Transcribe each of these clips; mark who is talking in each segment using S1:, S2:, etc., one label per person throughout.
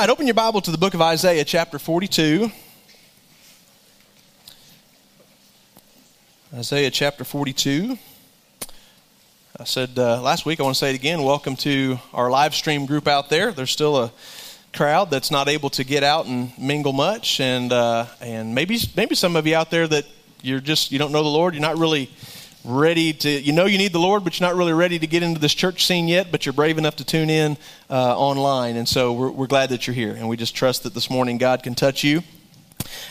S1: right, open your Bible to the book of Isaiah, chapter 42. Isaiah chapter 42. I said uh, last week, I want to say it again. Welcome to our live stream group out there. There's still a crowd that's not able to get out and mingle much, and uh, and maybe maybe some of you out there that you're just you don't know the Lord. You're not really ready to, you know, you need the Lord, but you're not really ready to get into this church scene yet, but you're brave enough to tune in uh, online. And so we're, we're glad that you're here. And we just trust that this morning God can touch you.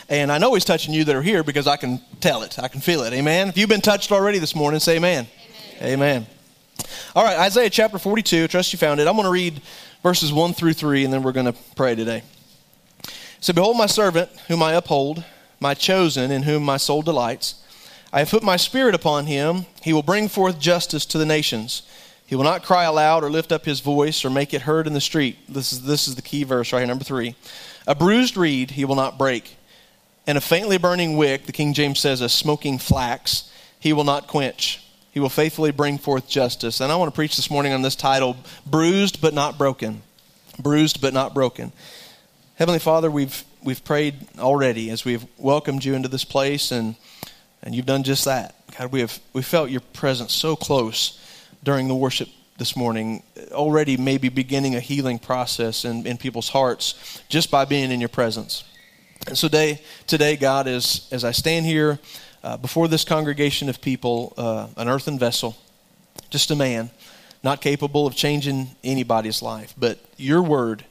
S1: And I know He's touching you that are here because I can tell it, I can feel it. Amen. If you've been touched already this morning, say amen. Amen. amen. All right, Isaiah chapter 42. Trust you found it. I'm going to read verses 1 through 3, and then we're going to pray today. So, behold, my servant, whom I uphold, my chosen, in whom my soul delights. I have put my spirit upon him. He will bring forth justice to the nations. He will not cry aloud or lift up his voice or make it heard in the street. This is, this is the key verse right here, number three. A bruised reed he will not break, and a faintly burning wick, the King James says, a smoking flax, he will not quench. He will faithfully bring forth justice. And I want to preach this morning on this title Bruised but not broken. Bruised but not broken. Heavenly Father, we've, we've prayed already as we've welcomed you into this place and and you've done just that. God, we have we felt your presence so close during the worship this morning, already maybe beginning a healing process in, in people's hearts just by being in your presence. And so today, today God, is, as I stand here uh, before this congregation of people, uh, an earthen vessel, just a man, not capable of changing anybody's life, but your word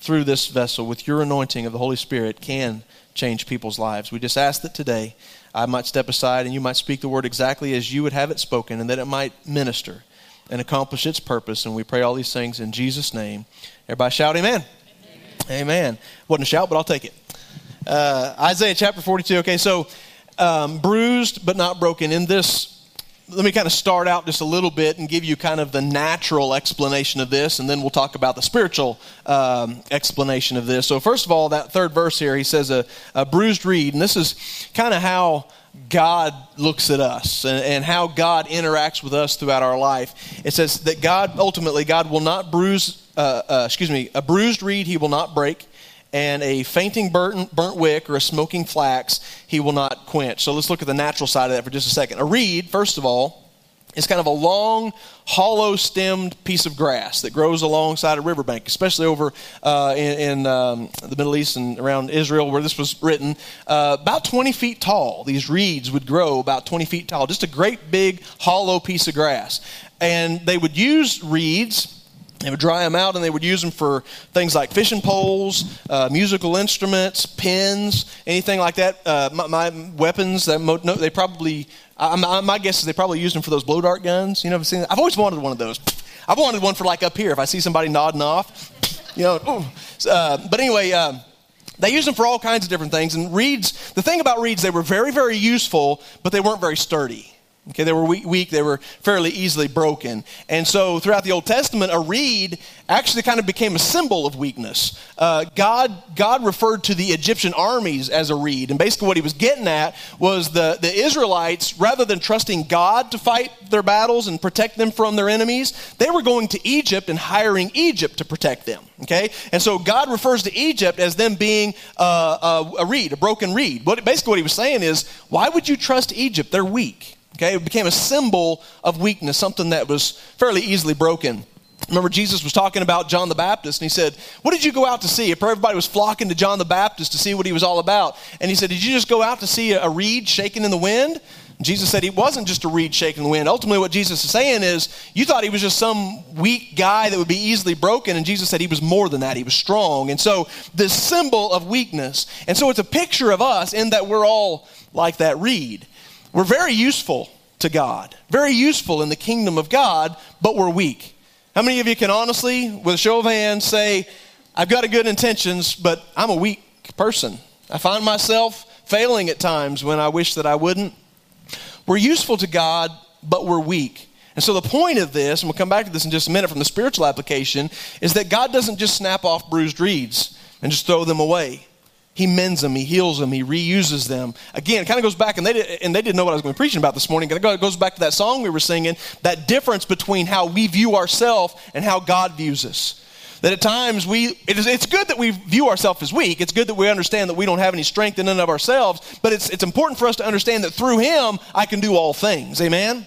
S1: through this vessel with your anointing of the Holy Spirit can change people's lives. We just ask that today I might step aside and you might speak the word exactly as you would have it spoken and that it might minister and accomplish its purpose. And we pray all these things in Jesus' name. Everybody shout amen. Amen. amen. Wasn't a shout, but I'll take it. Uh, Isaiah chapter 42. Okay, so um, bruised but not broken. In this let me kind of start out just a little bit and give you kind of the natural explanation of this, and then we'll talk about the spiritual um, explanation of this. So, first of all, that third verse here, he says, a, a bruised reed, and this is kind of how God looks at us and, and, how God interacts with us throughout our life. It says that God, ultimately, God will not bruise, uh, uh, excuse me, a bruised reed he will not break, and a fainting burnt, burnt wick or a smoking flax he will not quench. So let's look at the natural side of that for just a second. A reed, first of all, is kind of a long, hollow stemmed piece of grass that grows alongside a riverbank, especially over uh, in, in um, the Middle East and around Israel where this was written. Uh, about 20 feet tall, these reeds would grow about 20 feet tall, just a great big, hollow piece of grass. And they would use reeds they would dry them out and they would use them for things like fishing poles, uh, musical instruments, pens, anything like that. Uh, my, my, weapons, that mo- no, they probably, I, my guess is they probably used them for those blow dart guns. You know, I've, seen, I've always wanted one of those. I've wanted one for like up here. If I see somebody nodding off, you know. Uh, but anyway, uh, they used them for all kinds of different things. And reeds, the thing about reeds, they were very, very useful, but they weren't very sturdy. Okay, they were weak, they were fairly easily broken. And so throughout the Old Testament, a reed actually kind of became a symbol of weakness. Uh, God, God referred to the Egyptian armies as a reed. And basically, what he was getting at was the, the Israelites, rather than trusting God to fight their battles and protect them from their enemies, they were going to Egypt and hiring Egypt to protect them. Okay? And so God refers to Egypt as them being uh, a, a reed, a broken reed. What, basically, what he was saying is, why would you trust Egypt? They're weak. Okay, it became a symbol of weakness, something that was fairly easily broken. Remember, Jesus was talking about John the Baptist, and he said, What did you go out to see? Everybody was flocking to John the Baptist to see what he was all about. And he said, Did you just go out to see a reed shaking in the wind? And Jesus said he wasn't just a reed shaking in the wind. Ultimately, what Jesus is saying is, You thought he was just some weak guy that would be easily broken. And Jesus said he was more than that. He was strong. And so, this symbol of weakness. And so, it's a picture of us in that we're all like that reed. We're very useful to God, very useful in the kingdom of God, but we're weak. How many of you can honestly, with a show of hands, say, I've got good intentions, but I'm a weak person? I find myself failing at times when I wish that I wouldn't. We're useful to God, but we're weak. And so the point of this, and we'll come back to this in just a minute from the spiritual application, is that God doesn't just snap off bruised reeds and just throw them away. He mends them, he heals them, he reuses them. Again, it kind of goes back, and they, did, and they didn't know what I was going to be preaching about this morning. It goes back to that song we were singing, that difference between how we view ourselves and how God views us. That at times we, it is, it's good that we view ourselves as weak. It's good that we understand that we don't have any strength in and of ourselves. But it's, it's important for us to understand that through Him, I can do all things. Amen?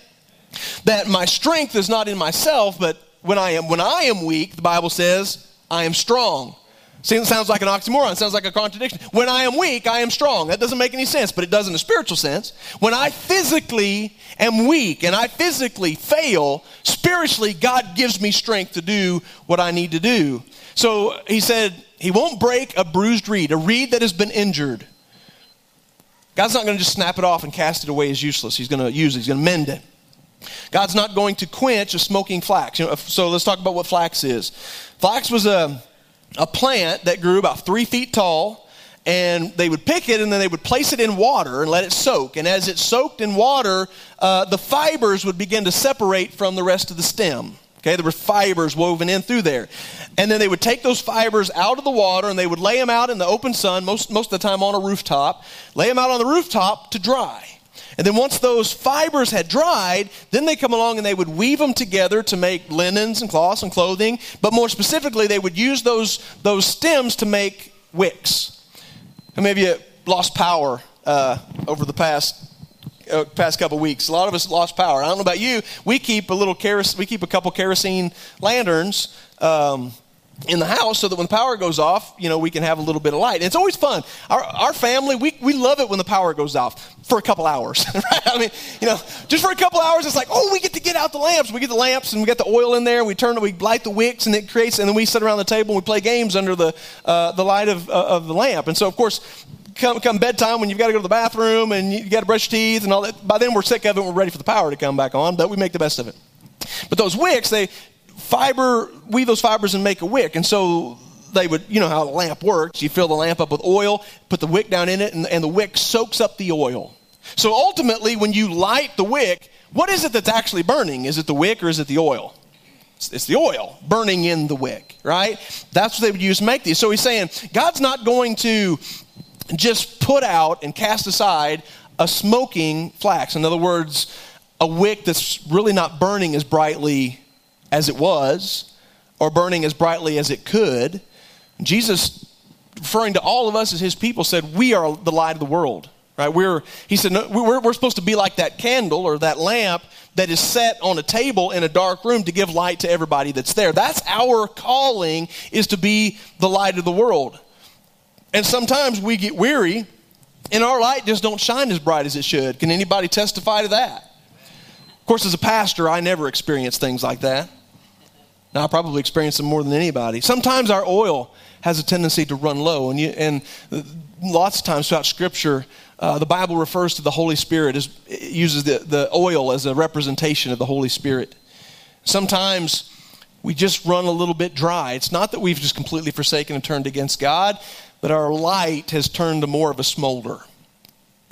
S1: That my strength is not in myself, but when I am, when I am weak, the Bible says, I am strong. See, it sounds like an oxymoron. It sounds like a contradiction. When I am weak, I am strong. That doesn't make any sense, but it does in a spiritual sense. When I physically am weak and I physically fail, spiritually, God gives me strength to do what I need to do. So he said, He won't break a bruised reed, a reed that has been injured. God's not going to just snap it off and cast it away as useless. He's going to use it, He's going to mend it. God's not going to quench a smoking flax. You know, so let's talk about what flax is. Flax was a a plant that grew about three feet tall, and they would pick it and then they would place it in water and let it soak. And as it soaked in water, uh, the fibers would begin to separate from the rest of the stem. Okay, there were fibers woven in through there. And then they would take those fibers out of the water and they would lay them out in the open sun, most, most of the time on a rooftop, lay them out on the rooftop to dry. And then once those fibers had dried, then they come along and they would weave them together to make linens and cloths and clothing. But more specifically, they would use those, those stems to make wicks. And maybe you lost power uh, over the past uh, past couple weeks. A lot of us lost power. I don't know about you. We keep a little kerosene. We keep a couple kerosene lanterns. Um, in the house so that when the power goes off, you know, we can have a little bit of light. And it's always fun. Our, our family, we, we love it when the power goes off for a couple hours. Right? I mean, you know, just for a couple hours, it's like, oh, we get to get out the lamps. We get the lamps and we get the oil in there. We turn, it, we light the wicks and it creates, and then we sit around the table and we play games under the, uh, the light of, uh, of the lamp. And so, of course, come, come bedtime when you've got to go to the bathroom and you got to brush your teeth and all that. By then, we're sick of it. We're ready for the power to come back on, but we make the best of it. But those wicks, they fiber, weave those fibers and make a wick. And so they would, you know how a lamp works. You fill the lamp up with oil, put the wick down in it, and, and the wick soaks up the oil. So ultimately, when you light the wick, what is it that's actually burning? Is it the wick or is it the oil? It's, it's the oil burning in the wick, right? That's what they would use to make these. So he's saying God's not going to just put out and cast aside a smoking flax. In other words, a wick that's really not burning as brightly as it was or burning as brightly as it could. Jesus, referring to all of us as his people, said, We are the light of the world. Right? We're, he said, no, we're, we're supposed to be like that candle or that lamp that is set on a table in a dark room to give light to everybody that's there. That's our calling, is to be the light of the world. And sometimes we get weary and our light just don't shine as bright as it should. Can anybody testify to that? Of course, as a pastor, I never experience things like that. Now, I probably experience them more than anybody. Sometimes our oil has a tendency to run low, and, you, and lots of times throughout Scripture, uh, the Bible refers to the Holy Spirit as uses the, the oil as a representation of the Holy Spirit. Sometimes we just run a little bit dry. It's not that we've just completely forsaken and turned against God, but our light has turned to more of a smolder.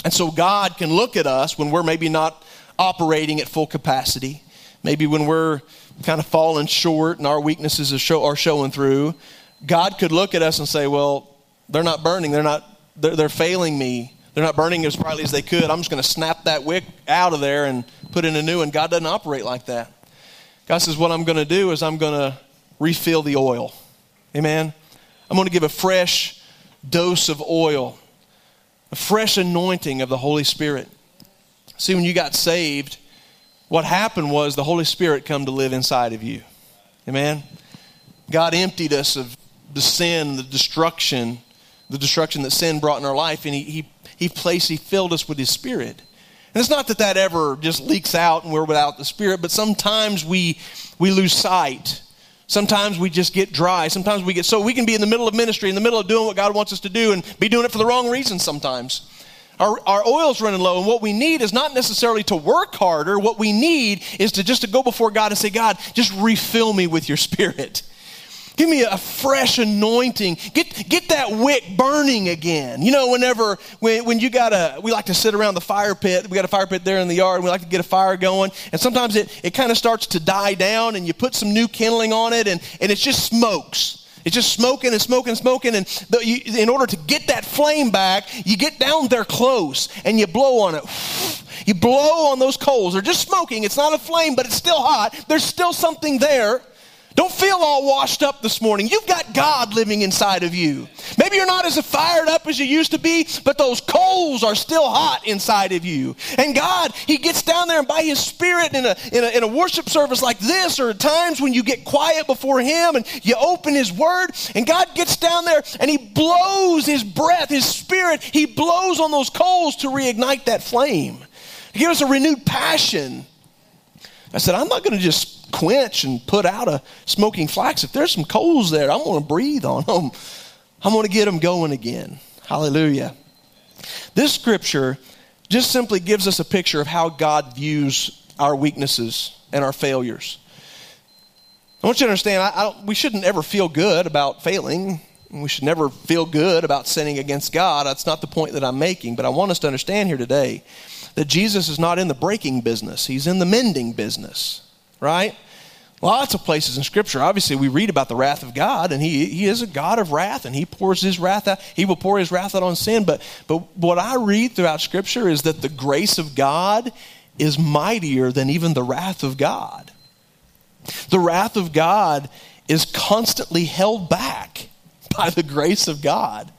S1: And so God can look at us when we're maybe not operating at full capacity, maybe when we're kind of falling short and our weaknesses are, show, are showing through, God could look at us and say, well, they're not burning. They're not, they're, they're failing me. They're not burning as brightly as they could. I'm just going to snap that wick out of there and put in a new one. God doesn't operate like that. God says, what I'm going to do is I'm going to refill the oil. Amen. I'm going to give a fresh dose of oil, a fresh anointing of the Holy Spirit. See, when you got saved, what happened was the Holy Spirit come to live inside of you. Amen. God emptied us of the sin, the destruction, the destruction that sin brought in our life, and He He He placed, He filled us with His Spirit. And it's not that that ever just leaks out and we're without the Spirit, but sometimes we we lose sight. Sometimes we just get dry. Sometimes we get so we can be in the middle of ministry, in the middle of doing what God wants us to do, and be doing it for the wrong reasons sometimes. Our, our oil's running low, and what we need is not necessarily to work harder. What we need is to just to go before God and say, God, just refill me with your spirit. Give me a fresh anointing. Get, get that wick burning again. You know, whenever, when, when you got a, we like to sit around the fire pit. We got a fire pit there in the yard. And we like to get a fire going. And sometimes it, it kind of starts to die down and you put some new kindling on it and, and it just smokes. It's just smoking and smoking and smoking. And the, you, in order to get that flame back, you get down there close and you blow on it. You blow on those coals. They're just smoking. It's not a flame, but it's still hot. There's still something there. Don't feel all washed up this morning. You've got God living inside of you. Maybe you're not as fired up as you used to be, but those coals are still hot inside of you. And God, He gets down there and by His Spirit in a, in a, in a worship service like this, or at times when you get quiet before Him and you open His Word, and God gets down there and He blows His breath, His Spirit, He blows on those coals to reignite that flame, to give us a renewed passion. I said, I'm not going to just quench and put out a smoking flax. If there's some coals there, I'm going to breathe on them. I'm going to get them going again. Hallelujah. This scripture just simply gives us a picture of how God views our weaknesses and our failures. I want you to understand, I, I we shouldn't ever feel good about failing. We should never feel good about sinning against God. That's not the point that I'm making, but I want us to understand here today that Jesus is not in the breaking business, He's in the mending business right? Lots of places in Scripture, obviously, we read about the wrath of God, and he, he is a God of wrath, and He pours His wrath out. He will pour His wrath out on sin. But, but what I read throughout Scripture is that the grace of God is mightier than even the wrath of God. The wrath of God is constantly held back by the grace of God.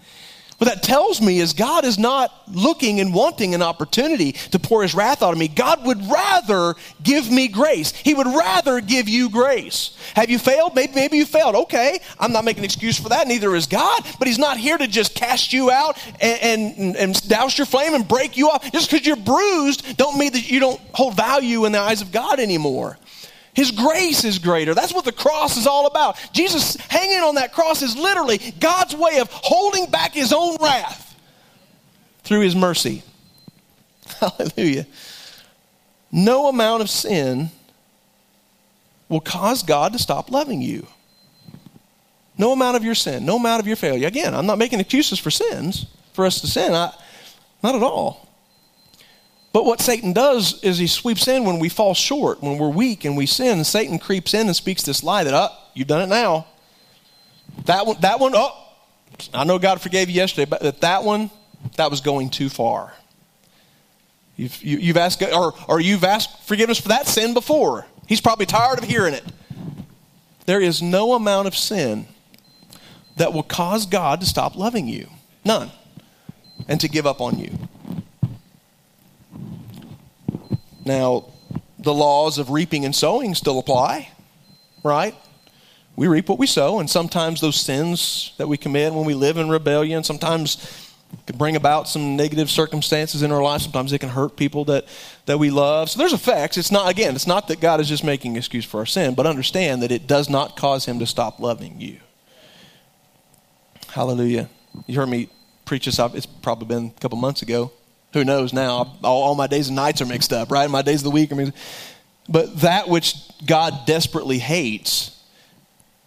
S1: What that tells me is God is not looking and wanting an opportunity to pour his wrath out on me. God would rather give me grace. He would rather give you grace. Have you failed? Maybe, maybe you failed. Okay, I'm not making an excuse for that. Neither is God. But he's not here to just cast you out and, and, and douse your flame and break you off. Just because you're bruised don't mean that you don't hold value in the eyes of God anymore. His grace is greater. That's what the cross is all about. Jesus hanging on that cross is literally God's way of holding back his own wrath through his mercy. Hallelujah. No amount of sin will cause God to stop loving you. No amount of your sin, no amount of your failure. Again, I'm not making excuses for sins, for us to sin. I, not at all. But what Satan does is he sweeps in when we fall short, when we're weak and we sin. Satan creeps in and speaks this lie that, oh, you've done it now. That one, that one, oh, I know God forgave you yesterday, but that, that one, that was going too far. You've, you, you have asked, or, or you've asked forgiveness for that sin before. He's probably tired of hearing it. There is no amount of sin that will cause God to stop loving you. None. And to give up on you. Now, the laws of reaping and sowing still apply, right? We reap what we sow, and sometimes those sins that we commit when we live in rebellion, sometimes can bring about some negative circumstances in our life. Sometimes it can hurt people that, that we love. So there's effects. It's not, again, it's not that God is just making excuse for our sin, but understand that it does not cause him to stop loving you. Hallelujah. You heard me preach this, it's probably been a couple months ago. Who knows now? All, all my days and nights are mixed up, right? My days of the week are mixed But that which God desperately hates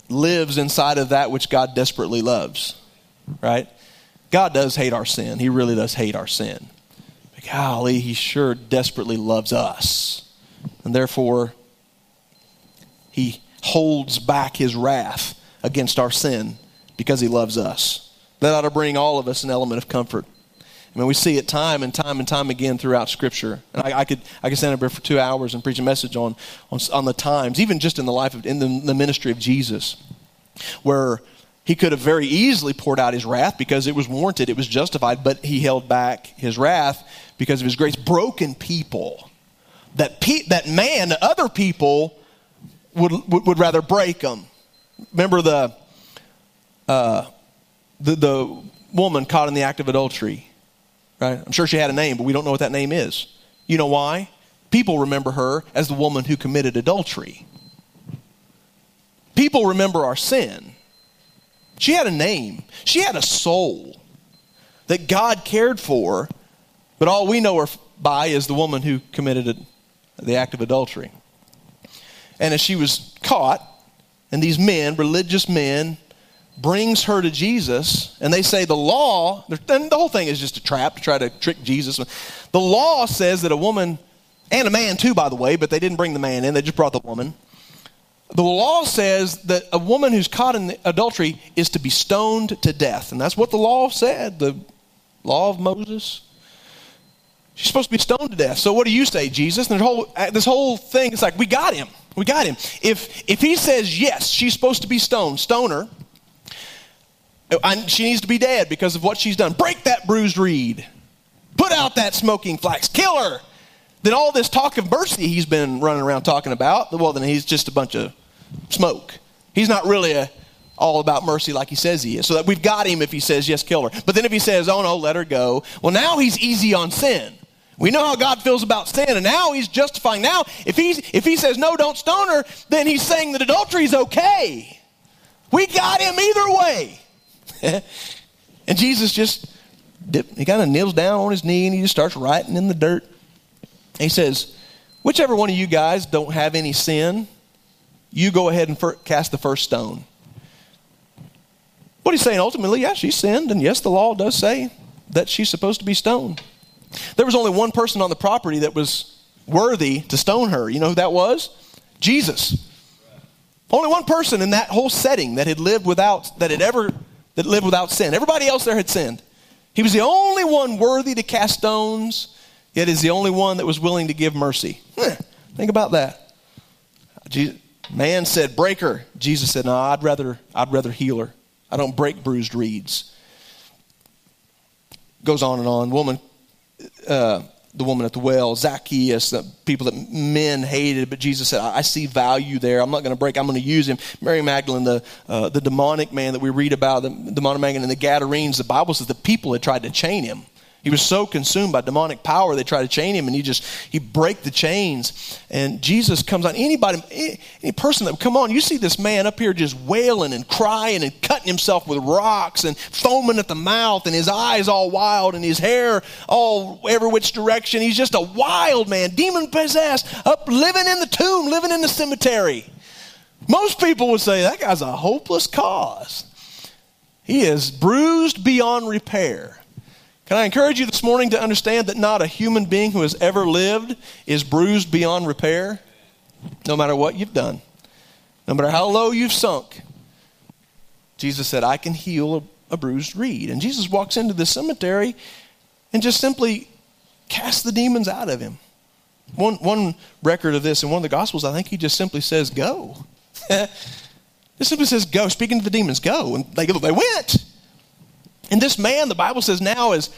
S1: lives inside of that which God desperately loves, right? God does hate our sin. He really does hate our sin. But golly, he sure desperately loves us. And therefore, he holds back his wrath against our sin because he loves us. That ought to bring all of us an element of comfort. I mean, we see it time and time and time again throughout Scripture. And I, I could I could stand up here for two hours and preach a message on on, on the times, even just in the life of in the, the ministry of Jesus, where he could have very easily poured out his wrath because it was warranted, it was justified, but he held back his wrath because of his grace. Broken people, that pe- that man, other people would, would, rather break them. Remember the, uh, the the woman caught in the act of adultery Right? I'm sure she had a name, but we don't know what that name is. You know why? People remember her as the woman who committed adultery. People remember our sin. She had a name, she had a soul that God cared for, but all we know her by is the woman who committed the act of adultery. And as she was caught, and these men, religious men, brings her to Jesus, and they say the law, and the whole thing is just a trap to try to trick Jesus. The law says that a woman, and a man too, by the way, but they didn't bring the man in, they just brought the woman. The law says that a woman who's caught in adultery is to be stoned to death. And that's what the law said, the law of Moses. She's supposed to be stoned to death. So what do you say, Jesus? And whole, uh, this whole thing, it's like, we got him. We got him. If, if he says, yes, she's supposed to be stoned, stone her, and she needs to be dead because of what she's done. Break that bruised reed. Put out that smoking flax. Kill her. Then all this talk of mercy he's been running around talking about, well, then he's just a bunch of smoke. He's not really a, all about mercy like he says he is. So that we've got him if he says, yes, kill her. But then if he says, oh no, let her go, well, now he's easy on sin. We know how God feels about sin, and now he's justifying. Now, if, he's, if he says, no, don't stone her, then he's saying that adultery is okay. We got him either way. and Jesus just, he kind of kneels down on his knee and he just starts writing in the dirt. And he says, whichever one of you guys don't have any sin, you go ahead and cast the first stone. What he's saying ultimately, yeah, she sinned, and yes, the law does say that she's supposed to be stoned. There was only one person on the property that was worthy to stone her. You know who that was? Jesus. Only one person in that whole setting that had lived without, that had ever that lived without sin. Everybody else there had sinned. He was the only one worthy to cast stones, yet is the only one that was willing to give mercy. Think about that. Man said, break her. Jesus said, no, I'd rather, I'd rather heal her. I don't break bruised reeds. Goes on and on. Woman, uh, the woman at the well, Zacchaeus, the people that men hated, but Jesus said, I see value there. I'm not going to break, I'm going to use him. Mary Magdalene, the, uh, the demonic man that we read about, the demonic man and the Gadarenes, the Bible says the people had tried to chain him. He was so consumed by demonic power, they tried to chain him, and he just, he break the chains. And Jesus comes on. Anybody, any, person that, come on, you see this man up here just wailing and crying and cutting himself with rocks and foaming at the mouth, and his eyes all wild, and his hair all every which direction. He's just a wild man, demon possessed, up living in the tomb, living in the cemetery. Most people would say that guy's a hopeless cause. He is bruised beyond repair. Can I encourage you this morning to understand that not a human being who has ever lived is bruised beyond repair, no matter what you've done, no matter how low you've sunk? Jesus said, I can heal a, a bruised reed. And Jesus walks into the cemetery and just simply casts the demons out of him. One, one record of this in one of the Gospels, I think he just simply says, Go. it simply says, Go. Speaking to the demons, go. And they, they went. And this man, the Bible says now, is,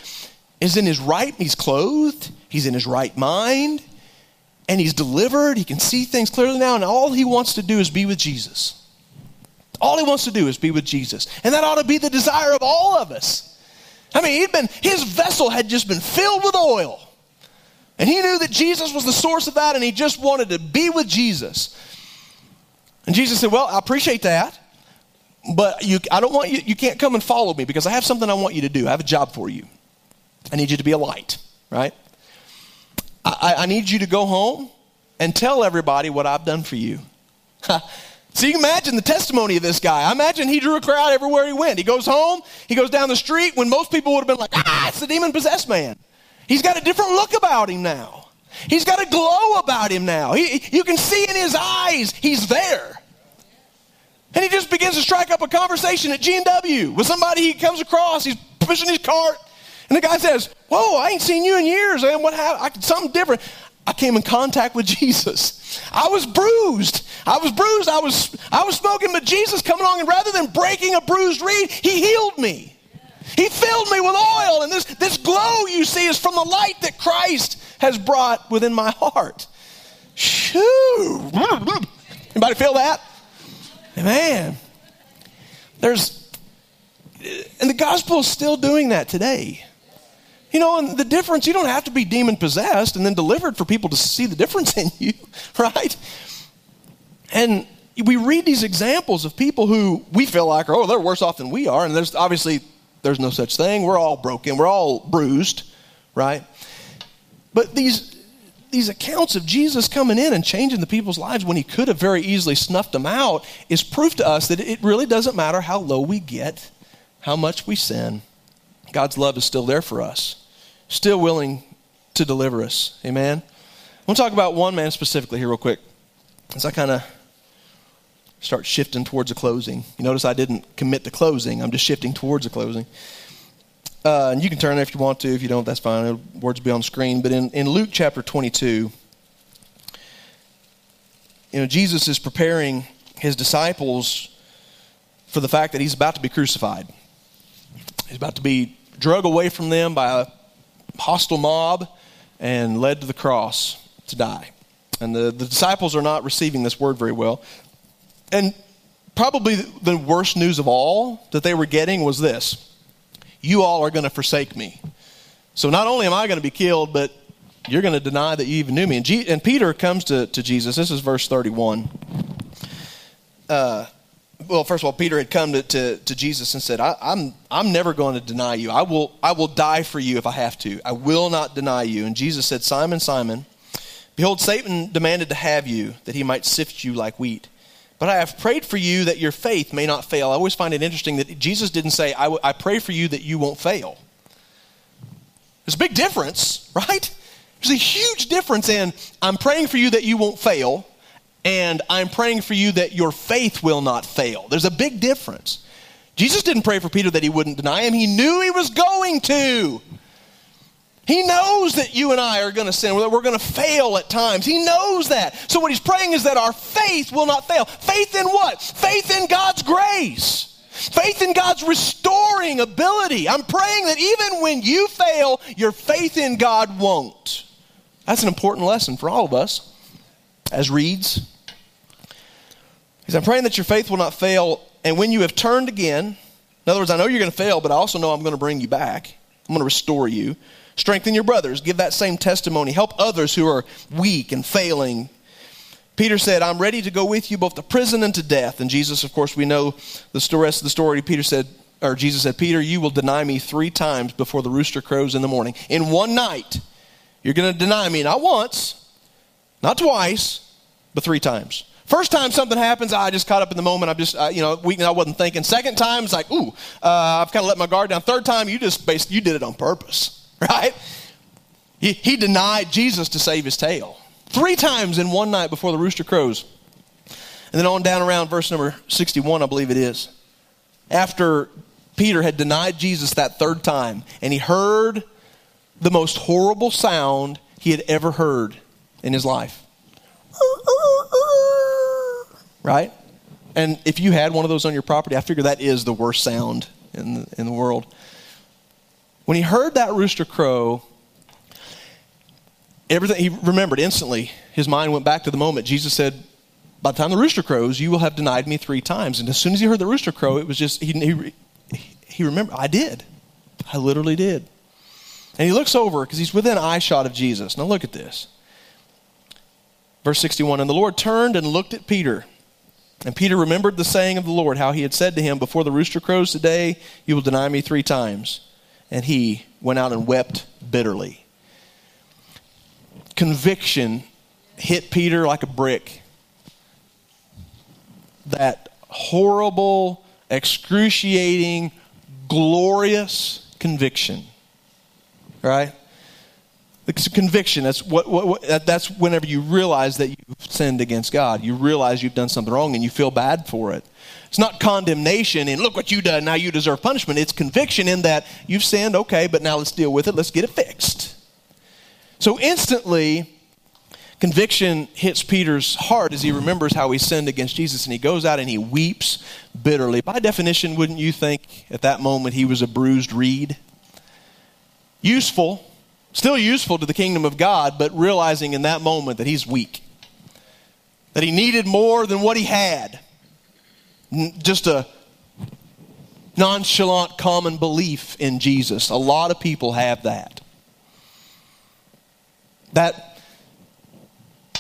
S1: is in his right, he's clothed, he's in his right mind, and he's delivered. He can see things clearly now, and all he wants to do is be with Jesus. All he wants to do is be with Jesus. And that ought to be the desire of all of us. I mean, he'd been, his vessel had just been filled with oil. And he knew that Jesus was the source of that, and he just wanted to be with Jesus. And Jesus said, Well, I appreciate that. But you, I don't want you, you can't come and follow me because I have something I want you to do. I have a job for you. I need you to be a light, right? I, I need you to go home and tell everybody what I've done for you. So you can imagine the testimony of this guy. I imagine he drew a crowd everywhere he went. He goes home, he goes down the street when most people would have been like, ah, it's the demon possessed man. He's got a different look about him now. He's got a glow about him now. He, you can see in his eyes he's there. And he just begins to strike up a conversation at G&W with somebody he comes across. He's pushing his cart. And the guy says, Whoa, I ain't seen you in years. And what happened? something different. I came in contact with Jesus. I was bruised. I was bruised. I was, I was smoking, but Jesus come along and rather than breaking a bruised reed, he healed me. He filled me with oil. And this, this glow you see is from the light that Christ has brought within my heart. Shoo. Anybody feel that? Man, there's, and the gospel is still doing that today. You know, and the difference, you don't have to be demon possessed and then delivered for people to see the difference in you, right? And we read these examples of people who we feel like, oh, they're worse off than we are. And there's obviously, there's no such thing. We're all broken, we're all bruised, right? But these these accounts of Jesus coming in and changing the people's lives when he could have very easily snuffed them out is proof to us that it really doesn't matter how low we get, how much we sin. God's love is still there for us, still willing to deliver us. Amen. I want to talk about one man specifically here, real quick, as I kind of start shifting towards a closing. You notice I didn't commit to closing, I'm just shifting towards a closing. Uh, and you can turn it if you want to. If you don't, that's fine. The words will be on the screen. But in, in Luke chapter 22, you know, Jesus is preparing his disciples for the fact that he's about to be crucified. He's about to be drug away from them by a hostile mob and led to the cross to die. And the, the disciples are not receiving this word very well. And probably the worst news of all that they were getting was this You all are going to forsake me. So not only am I going to be killed, but you're going to deny that you even knew me. And, G- and Peter comes to, to Jesus. This is verse 31. Uh, well, first of all, Peter had come to, to, to Jesus and said, I, I'm, I'm never going to deny you. I will, I will die for you if I have to. I will not deny you. And Jesus said, Simon, Simon, behold, Satan demanded to have you that he might sift you like wheat. But I have prayed for you that your faith may not fail. I always find it interesting that Jesus didn't say, I, w- I pray for you that you won't fail. There's a big difference, right? There's a huge difference in I'm praying for you that you won't fail and I'm praying for you that your faith will not fail. There's a big difference. Jesus didn't pray for Peter that he wouldn't deny him, he knew he was going to. He knows that you and I are going to sin, that we're going to fail at times. He knows that. So, what he's praying is that our faith will not fail. Faith in what? Faith in God's grace. Faith in God's restoring ability. I'm praying that even when you fail, your faith in God won't. That's an important lesson for all of us as reeds. He said, I'm praying that your faith will not fail, and when you have turned again, in other words, I know you're going to fail, but I also know I'm going to bring you back. I'm going to restore you. Strengthen your brothers. Give that same testimony. Help others who are weak and failing. Peter said, I'm ready to go with you both to prison and to death. And Jesus, of course, we know the rest of the story. Peter said, or Jesus said, Peter, you will deny me three times before the rooster crows in the morning. In one night, you're going to deny me, not once, not twice, but three times. First time something happens, I just caught up in the moment. I'm just, you know, weak. I wasn't thinking. Second time, it's like, ooh, uh, I've kind of let my guard down. Third time, you just based, you did it on purpose, right? He, he denied Jesus to save his tail. Three times in one night before the rooster crows. And then on down around verse number 61, I believe it is. After Peter had denied Jesus that third time, and he heard the most horrible sound he had ever heard in his life. Right? And if you had one of those on your property, I figure that is the worst sound in the, in the world. When he heard that rooster crow, everything he remembered instantly. His mind went back to the moment Jesus said, "By the time the rooster crows, you will have denied me three times." And as soon as he heard the rooster crow, it was just he he, he remembered. I did. I literally did. And he looks over because he's within eye shot of Jesus. Now look at this. Verse 61 And the Lord turned and looked at Peter. And Peter remembered the saying of the Lord, how he had said to him, Before the rooster crows today, you will deny me three times. And he went out and wept bitterly. Conviction hit Peter like a brick. That horrible, excruciating, glorious conviction. Right? It's a conviction. That's what, what, what, that's whenever you realize that you've sinned against God. You realize you've done something wrong and you feel bad for it. It's not condemnation and look what you done, now you deserve punishment. It's conviction in that you've sinned, okay, but now let's deal with it, let's get it fixed. So instantly, conviction hits Peter's heart as he remembers how he sinned against Jesus and he goes out and he weeps bitterly. By definition, wouldn't you think at that moment he was a bruised reed? Useful, Still useful to the kingdom of God, but realizing in that moment that he's weak. That he needed more than what he had. Just a nonchalant common belief in Jesus. A lot of people have that. That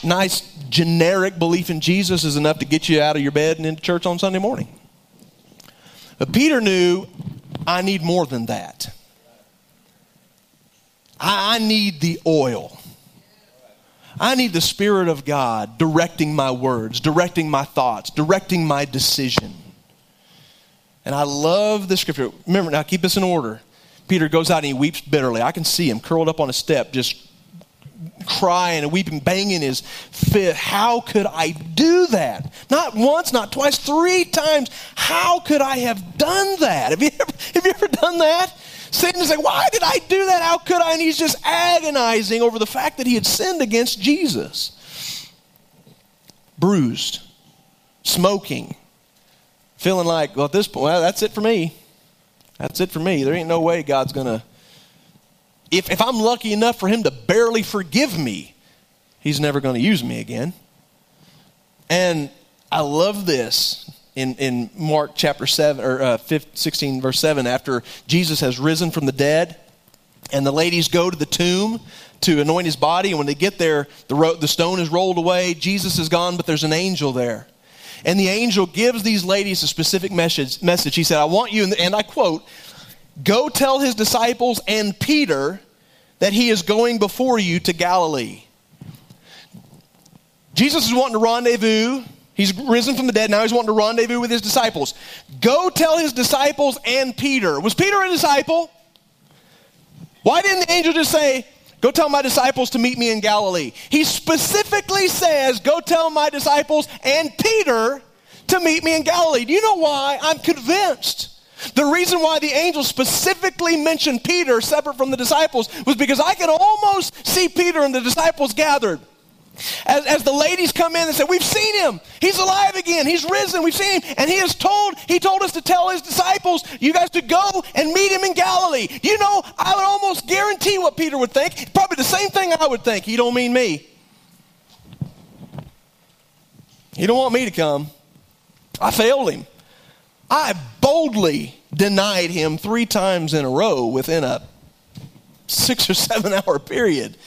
S1: nice generic belief in Jesus is enough to get you out of your bed and into church on Sunday morning. But Peter knew I need more than that. I, need the oil. I need the Spirit of God directing my words, directing my thoughts, directing my decision. And I love the scripture. Remember, now keep this in order. Peter goes out and he weeps bitterly. I can see him curled up on a step, just crying and weeping, banging his fist. How could I do that? Not once, not twice, three times. How could I have done that? Have you ever, have you ever done that? Satan is like, why did I do that? How could I? And he's just agonizing over the fact that he had sinned against Jesus. bruised, smoking, feeling like, well, at this point, well, that's it for me. That's it for me. There ain't no way God's going to. If, if I'm lucky enough for Him to barely forgive me, He's never going to use me again. And I love this in, in Mark chapter 7 or uh, 15, 16 verse 7 after Jesus has risen from the dead and the ladies go to the tomb to anoint his body and when they get there the, ro- the stone is rolled away Jesus is gone but there's an angel there. And the angel gives these ladies a specific message message. He said I want you and I quote go tell his disciples and Peter that he is going before you to Galilee. Jesus is wanting to rendezvous. He's risen from the dead. Now he's wanting to rendezvous with his disciples. Go tell his disciples and Peter. Was Peter a disciple? Why didn't the angel just say, Go tell my disciples to meet me in Galilee? He specifically says, Go tell my disciples and Peter to meet me in Galilee. Do you know why? I'm convinced. The reason why the angel specifically mentioned Peter separate from the disciples was because I could almost see Peter and the disciples gathered. As, as the ladies come in and say, We've seen him. He's alive again. He's risen. We've seen him. And he has told, he told us to tell his disciples, you guys to go and meet him in Galilee. You know, I would almost guarantee what Peter would think. Probably the same thing I would think. He don't mean me. He don't want me to come. I failed him. I boldly denied him three times in a row within a six or seven hour period.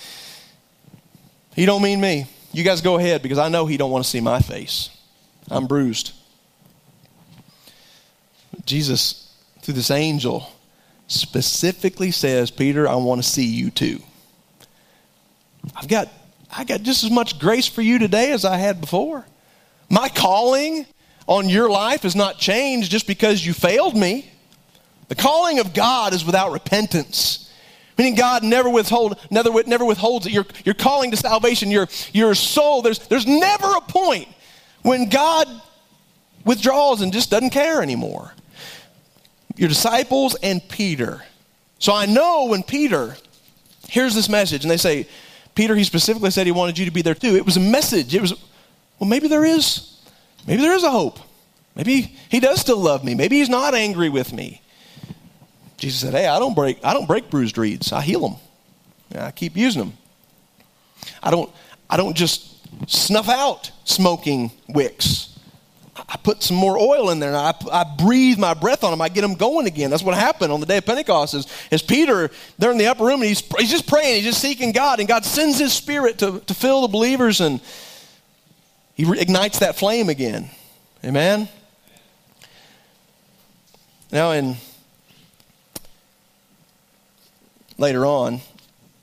S1: He don't mean me. You guys go ahead because I know he don't want to see my face. I'm bruised. Jesus, through this angel, specifically says, Peter, I want to see you too. I've got, I got just as much grace for you today as I had before. My calling on your life has not changed just because you failed me. The calling of God is without repentance. Meaning God never withhold, never, never withholds it. Your, your calling to salvation, your, your soul, there's, there's never a point when God withdraws and just doesn't care anymore. Your disciples and Peter. So I know when Peter hears this message and they say, Peter, he specifically said he wanted you to be there too. It was a message. It was, well, maybe there is, maybe there is a hope. Maybe he does still love me. Maybe he's not angry with me. Jesus said, Hey, I don't break, I don't break bruised reeds. I heal them. I keep using them. I don't, I don't just snuff out smoking wicks. I put some more oil in there and I, I breathe my breath on them. I get them going again. That's what happened on the day of Pentecost. Is, is Peter, they're in the upper room and he's, he's just praying. He's just seeking God. And God sends his spirit to, to fill the believers and he ignites that flame again. Amen? Now, in later on,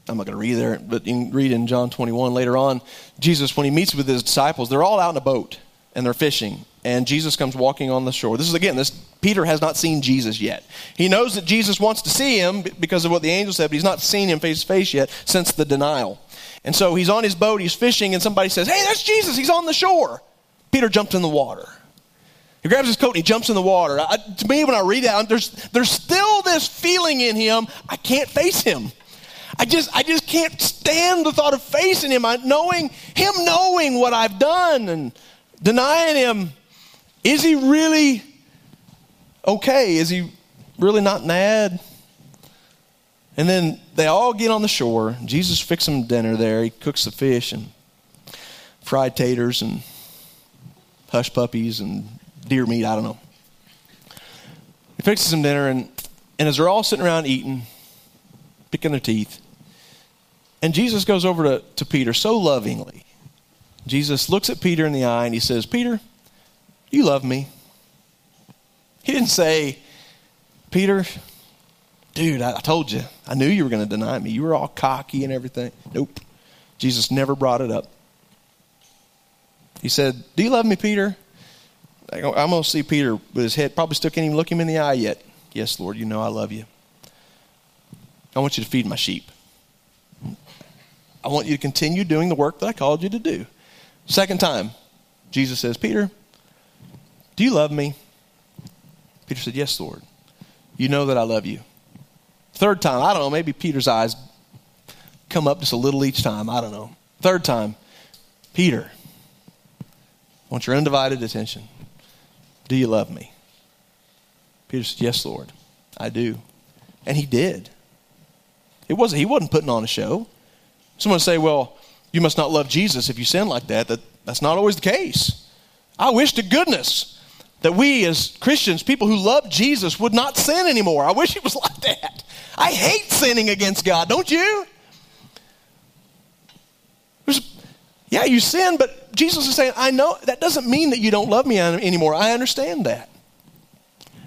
S1: I'm not going to read there, but you can read in John 21 later on, Jesus, when he meets with his disciples, they're all out in a boat and they're fishing. And Jesus comes walking on the shore. This is again, this Peter has not seen Jesus yet. He knows that Jesus wants to see him because of what the angel said, but he's not seen him face to face yet since the denial. And so he's on his boat, he's fishing, and somebody says, Hey, that's Jesus, he's on the shore. Peter jumped in the water. He grabs his coat and he jumps in the water. I, to me, when I read that, there's, there's still this feeling in him, I can't face him. I just, I just can't stand the thought of facing him. I, knowing him, knowing what I've done and denying him. Is he really okay? Is he really not mad? And then they all get on the shore. Jesus fixes them dinner there. He cooks the fish and fried taters and hush puppies and deer meat, I don't know. He fixes them dinner, and, and as they're all sitting around eating, picking their teeth, and Jesus goes over to, to Peter so lovingly. Jesus looks at Peter in the eye and he says, Peter, you love me. He didn't say, Peter, dude, I, I told you. I knew you were going to deny me. You were all cocky and everything. Nope. Jesus never brought it up. He said, Do you love me, Peter? I'm going to see Peter with his head probably still can't even look him in the eye yet. Yes, Lord, you know I love you. I want you to feed my sheep. I want you to continue doing the work that I called you to do. Second time, Jesus says, Peter, do you love me? Peter said, Yes, Lord. You know that I love you. Third time, I don't know, maybe Peter's eyes come up just a little each time. I don't know. Third time, Peter, I want your undivided attention. Do you love me? Peter said, Yes, Lord, I do. And he did. It wasn't, he wasn't putting on a show. Someone say, Well, you must not love Jesus if you sin like that. that. That's not always the case. I wish to goodness that we as Christians, people who love Jesus, would not sin anymore. I wish it was like that. I hate sinning against God, don't you? Yeah, you sin, but Jesus is saying, I know that doesn't mean that you don't love me anymore. I understand that.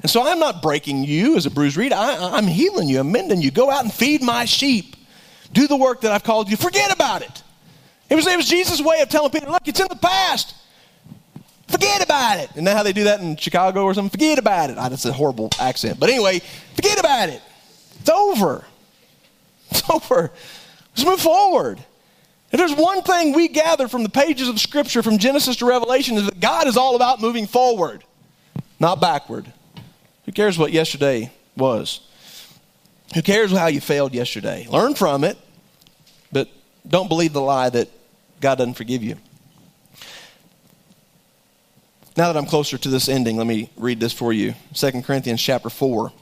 S1: And so I'm not breaking you as a bruised reed. I, am healing you, I'm mending you. Go out and feed my sheep. Do the work that I've called you. Forget about it. It was, it was Jesus' way of telling Peter, look, it's in the past. Forget about it. And now how they do that in Chicago or something? Forget about it. Oh, that's a horrible accent. But anyway, forget about it. It's over. It's over. Let's move forward. If there's one thing we gather from the pages of Scripture from Genesis to Revelation is that God is all about moving forward, not backward. Who cares what yesterday was? Who cares how you failed yesterday? Learn from it, but don't believe the lie that God doesn't forgive you. Now that I'm closer to this ending, let me read this for you. 2 Corinthians chapter 4.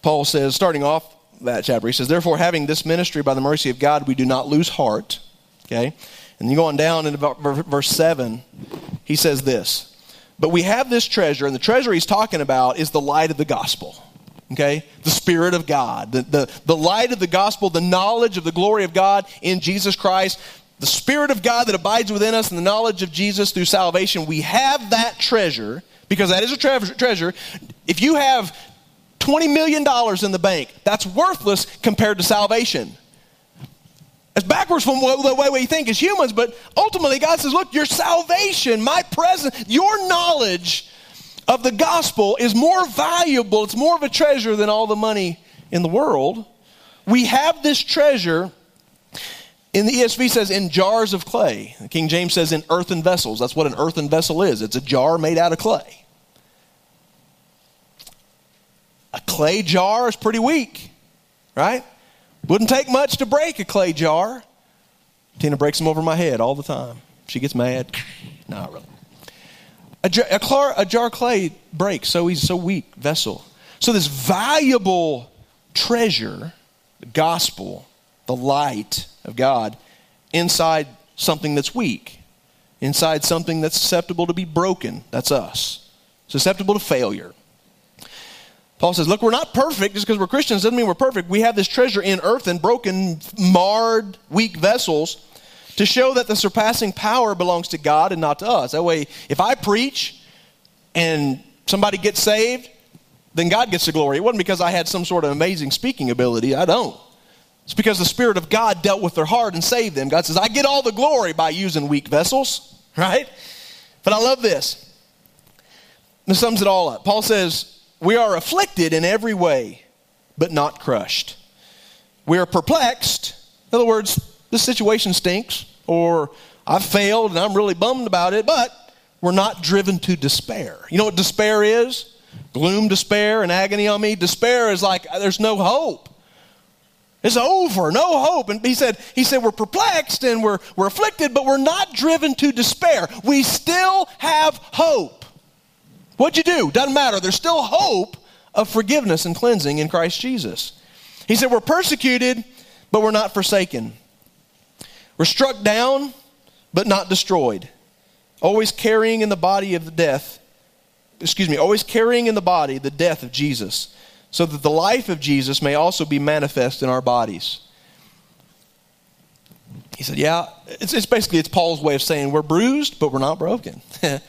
S1: Paul says, starting off that chapter, he says, Therefore, having this ministry by the mercy of God, we do not lose heart. Okay? And you go on down in about verse 7, he says this. But we have this treasure, and the treasure he's talking about is the light of the gospel. Okay? The Spirit of God. The, the, the light of the gospel, the knowledge of the glory of God in Jesus Christ the Spirit of God that abides within us and the knowledge of Jesus through salvation, we have that treasure because that is a tre- treasure. If you have $20 million in the bank, that's worthless compared to salvation. It's backwards from the way we think as humans, but ultimately God says, look, your salvation, my presence, your knowledge of the gospel is more valuable, it's more of a treasure than all the money in the world. We have this treasure in the ESV says in jars of clay. King James says in earthen vessels. That's what an earthen vessel is. It's a jar made out of clay. A clay jar is pretty weak, right? Wouldn't take much to break a clay jar. Tina breaks them over my head all the time. She gets mad. Not really. A jar, a, jar, a jar of clay breaks so easy, so weak vessel. So this valuable treasure, the gospel, the light of God inside something that's weak, inside something that's susceptible to be broken. That's us. Susceptible to failure. Paul says, Look, we're not perfect. Just because we're Christians doesn't mean we're perfect. We have this treasure in earth and broken, marred, weak vessels to show that the surpassing power belongs to God and not to us. That way, if I preach and somebody gets saved, then God gets the glory. It wasn't because I had some sort of amazing speaking ability. I don't. It's because the Spirit of God dealt with their heart and saved them. God says, I get all the glory by using weak vessels, right? But I love this. This sums it all up. Paul says, We are afflicted in every way, but not crushed. We are perplexed. In other words, this situation stinks, or I've failed and I'm really bummed about it, but we're not driven to despair. You know what despair is? Gloom, despair, and agony on me. Despair is like uh, there's no hope. It's over, no hope. And he said, he said, we're perplexed and we're, we're afflicted, but we're not driven to despair. We still have hope. What'd you do? Doesn't matter. There's still hope of forgiveness and cleansing in Christ Jesus. He said, we're persecuted, but we're not forsaken. We're struck down, but not destroyed. Always carrying in the body of the death, excuse me, always carrying in the body the death of Jesus so that the life of Jesus may also be manifest in our bodies. He said, Yeah, it's, it's basically it's Paul's way of saying we're bruised, but we're not broken.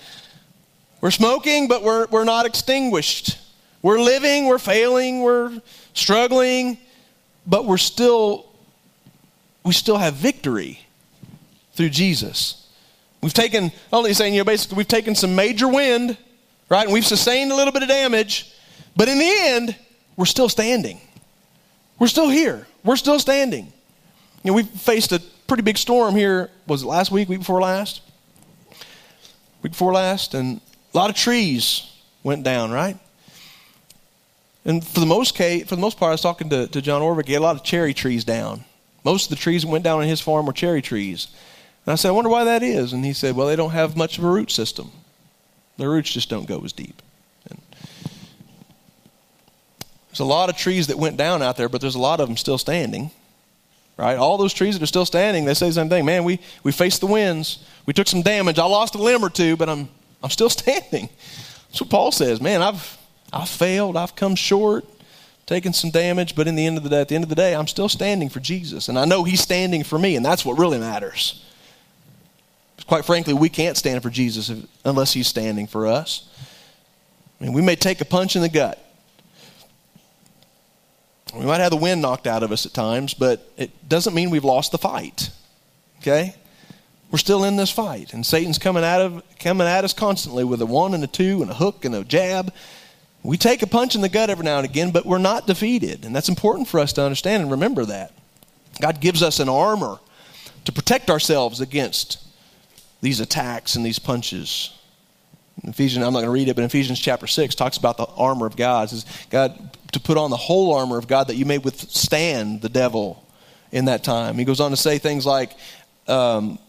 S1: we're smoking, but we're, we're not extinguished. We're living, we're failing, we're struggling, but we're still we still have victory through Jesus. We've taken, only saying, you know, basically we've taken some major wind, right? And we've sustained a little bit of damage, but in the end, we're still standing. We're still here. We're still standing. You know, we faced a pretty big storm here, was it last week, week before last? Week before last, and a lot of trees went down, right? And for the most case, for the most part, I was talking to, to John Orvik, he had a lot of cherry trees down. Most of the trees that went down on his farm were cherry trees. And I said, I wonder why that is. And he said, Well, they don't have much of a root system. Their roots just don't go as deep. And there's a lot of trees that went down out there, but there's a lot of them still standing. Right? All those trees that are still standing, they say the same thing. Man, we, we faced the winds. We took some damage. I lost a limb or two, but I'm, I'm still standing. That's what Paul says. Man, I've, I've failed. I've come short, taken some damage, but in the end of the day, at the end of the day, I'm still standing for Jesus. And I know he's standing for me, and that's what really matters. Quite frankly, we can't stand for Jesus if, unless he's standing for us. I mean, we may take a punch in the gut. We might have the wind knocked out of us at times, but it doesn't mean we've lost the fight. Okay? We're still in this fight, and Satan's coming at, of, coming at us constantly with a one and a two and a hook and a jab. We take a punch in the gut every now and again, but we're not defeated. And that's important for us to understand and remember that. God gives us an armor to protect ourselves against these attacks and these punches. In Ephesians, I'm not going to read it, but Ephesians chapter 6 talks about the armor of God. It says, God, to put on the whole armor of God that you may withstand the devil in that time. He goes on to say things like, um,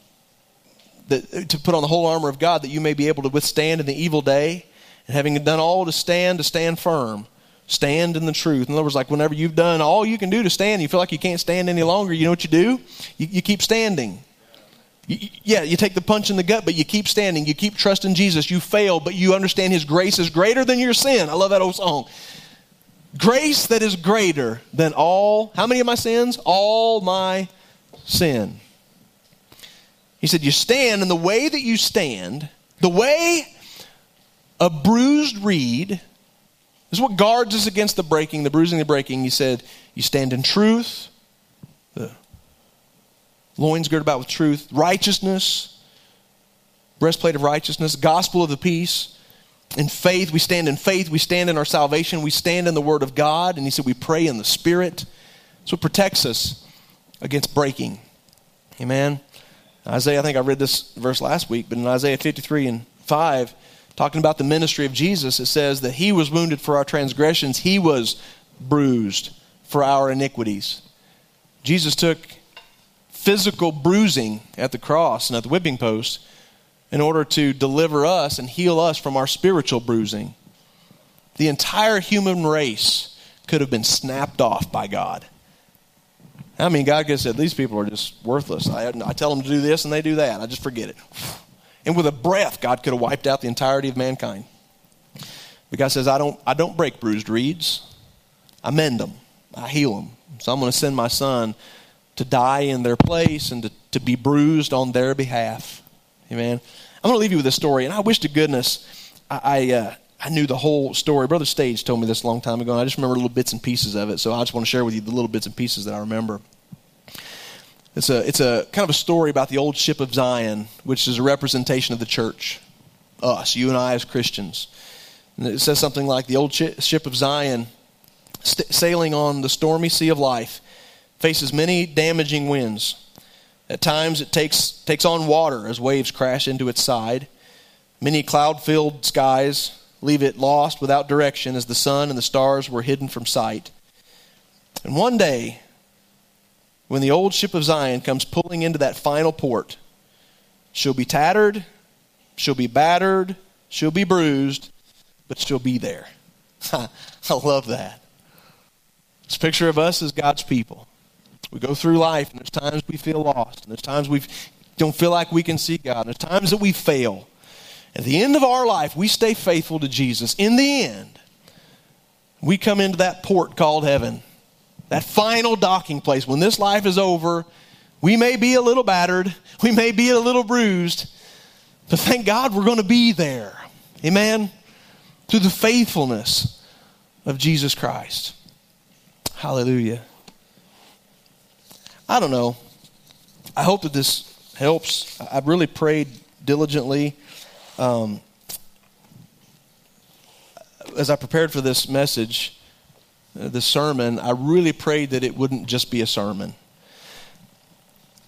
S1: that, to put on the whole armor of God that you may be able to withstand in the evil day, and having done all to stand, to stand firm. Stand in the truth. In other words, like whenever you've done all you can do to stand, you feel like you can't stand any longer, you know what you do? You, you keep standing yeah, you take the punch in the gut, but you keep standing. You keep trusting Jesus. You fail, but you understand His grace is greater than your sin. I love that old song. Grace that is greater than all, how many of my sins? All my sin. He said, You stand, and the way that you stand, the way a bruised reed, is what guards us against the breaking, the bruising, the breaking. He said, You stand in truth, the loins girded about with truth, righteousness, breastplate of righteousness, gospel of the peace. In faith, we stand in faith, we stand in our salvation, we stand in the Word of God, and He said we pray in the Spirit. So it protects us against breaking. Amen. Isaiah, I think I read this verse last week, but in Isaiah 53 and 5, talking about the ministry of Jesus, it says that He was wounded for our transgressions, He was bruised for our iniquities. Jesus took physical bruising at the cross and at the whipping post in order to deliver us and heal us from our spiritual bruising. The entire human race could have been snapped off by God. I mean, God could have said, These people are just worthless. I, I tell them to do this and they do that. I just forget it. And with a breath, God could have wiped out the entirety of mankind. But God says, I don't, I don't break bruised reeds, I mend them, I heal them. So I'm going to send my son to die in their place and to, to be bruised on their behalf. Amen. I'm going to leave you with this story, and I wish to goodness I, I, uh, I knew the whole story. Brother Stage told me this a long time ago, and I just remember little bits and pieces of it, so I just want to share with you the little bits and pieces that I remember. It's a, it's a kind of a story about the old ship of Zion, which is a representation of the church, us, you and I as Christians. And it says something like the old ship of Zion st- sailing on the stormy sea of life faces many damaging winds. At times, it takes, takes on water as waves crash into its side. Many cloud filled skies leave it lost without direction as the sun and the stars were hidden from sight. And one day, when the old ship of Zion comes pulling into that final port, she'll be tattered, she'll be battered, she'll be bruised, but she'll be there. I love that. This picture of us as God's people. We go through life, and there's times we feel lost, and there's times we don't feel like we can see God, and there's times that we fail. At the end of our life, we stay faithful to Jesus. In the end, we come into that port called heaven, that final docking place. When this life is over, we may be a little battered, we may be a little bruised, but thank God we're going to be there. Amen? Through the faithfulness of Jesus Christ. Hallelujah. I don't know. I hope that this helps. I've really prayed diligently. Um, as I prepared for this message, uh, this sermon, I really prayed that it wouldn't just be a sermon.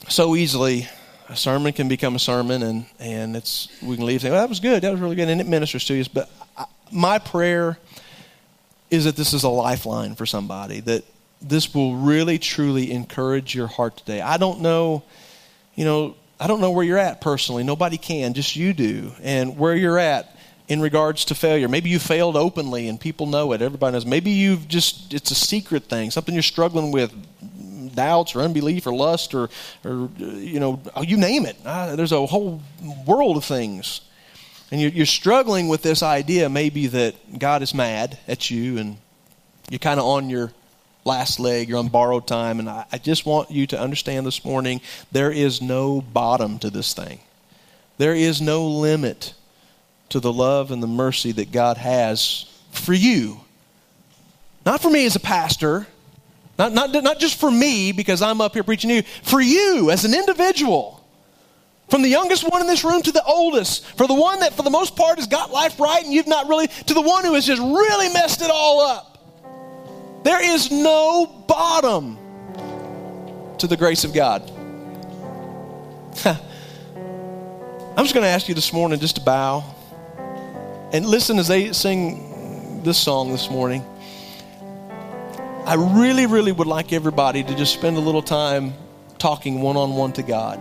S1: So easily, a sermon can become a sermon, and, and it's we can leave saying, well, that was good, that was really good, and it ministers to you. But I, my prayer is that this is a lifeline for somebody, that this will really, truly encourage your heart today. I don't know, you know, I don't know where you're at personally. Nobody can, just you do. And where you're at in regards to failure. Maybe you failed openly and people know it. Everybody knows. Maybe you've just, it's a secret thing, something you're struggling with, doubts or unbelief or lust or, or you know, you name it. Uh, there's a whole world of things. And you're, you're struggling with this idea maybe that God is mad at you and you're kind of on your last leg, you're on borrowed time. And I, I just want you to understand this morning there is no bottom to this thing, there is no limit to the love and the mercy that God has for you. Not for me as a pastor, not, not, not just for me because I'm up here preaching to you, for you as an individual. From the youngest one in this room to the oldest, for the one that for the most part has got life right and you've not really, to the one who has just really messed it all up. There is no bottom to the grace of God. I'm just going to ask you this morning just to bow and listen as they sing this song this morning. I really, really would like everybody to just spend a little time talking one on one to God.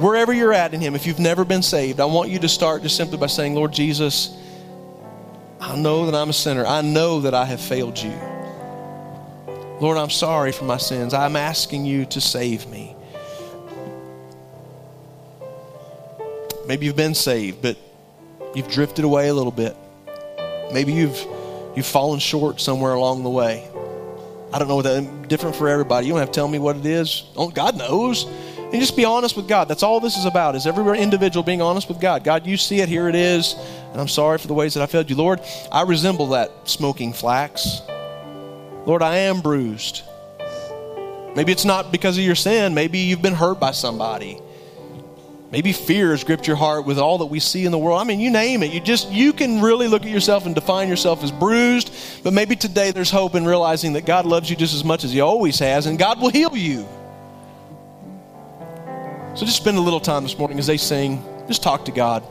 S1: Wherever you're at in Him, if you've never been saved, I want you to start just simply by saying, Lord Jesus, I know that I'm a sinner. I know that I have failed you. Lord, I'm sorry for my sins. I'm asking you to save me. Maybe you've been saved, but you've drifted away a little bit. Maybe you've you've fallen short somewhere along the way. I don't know what that different for everybody. You don't have to tell me what it is. Oh, God knows. And just be honest with God. That's all this is about. Is every individual being honest with God. God, you see it. Here it is. And I'm sorry for the ways that I failed you. Lord, I resemble that smoking flax. Lord, I am bruised. Maybe it's not because of your sin. Maybe you've been hurt by somebody. Maybe fear has gripped your heart with all that we see in the world. I mean, you name it. You just you can really look at yourself and define yourself as bruised, but maybe today there's hope in realizing that God loves you just as much as he always has and God will heal you. So just spend a little time this morning as they sing. Just talk to God.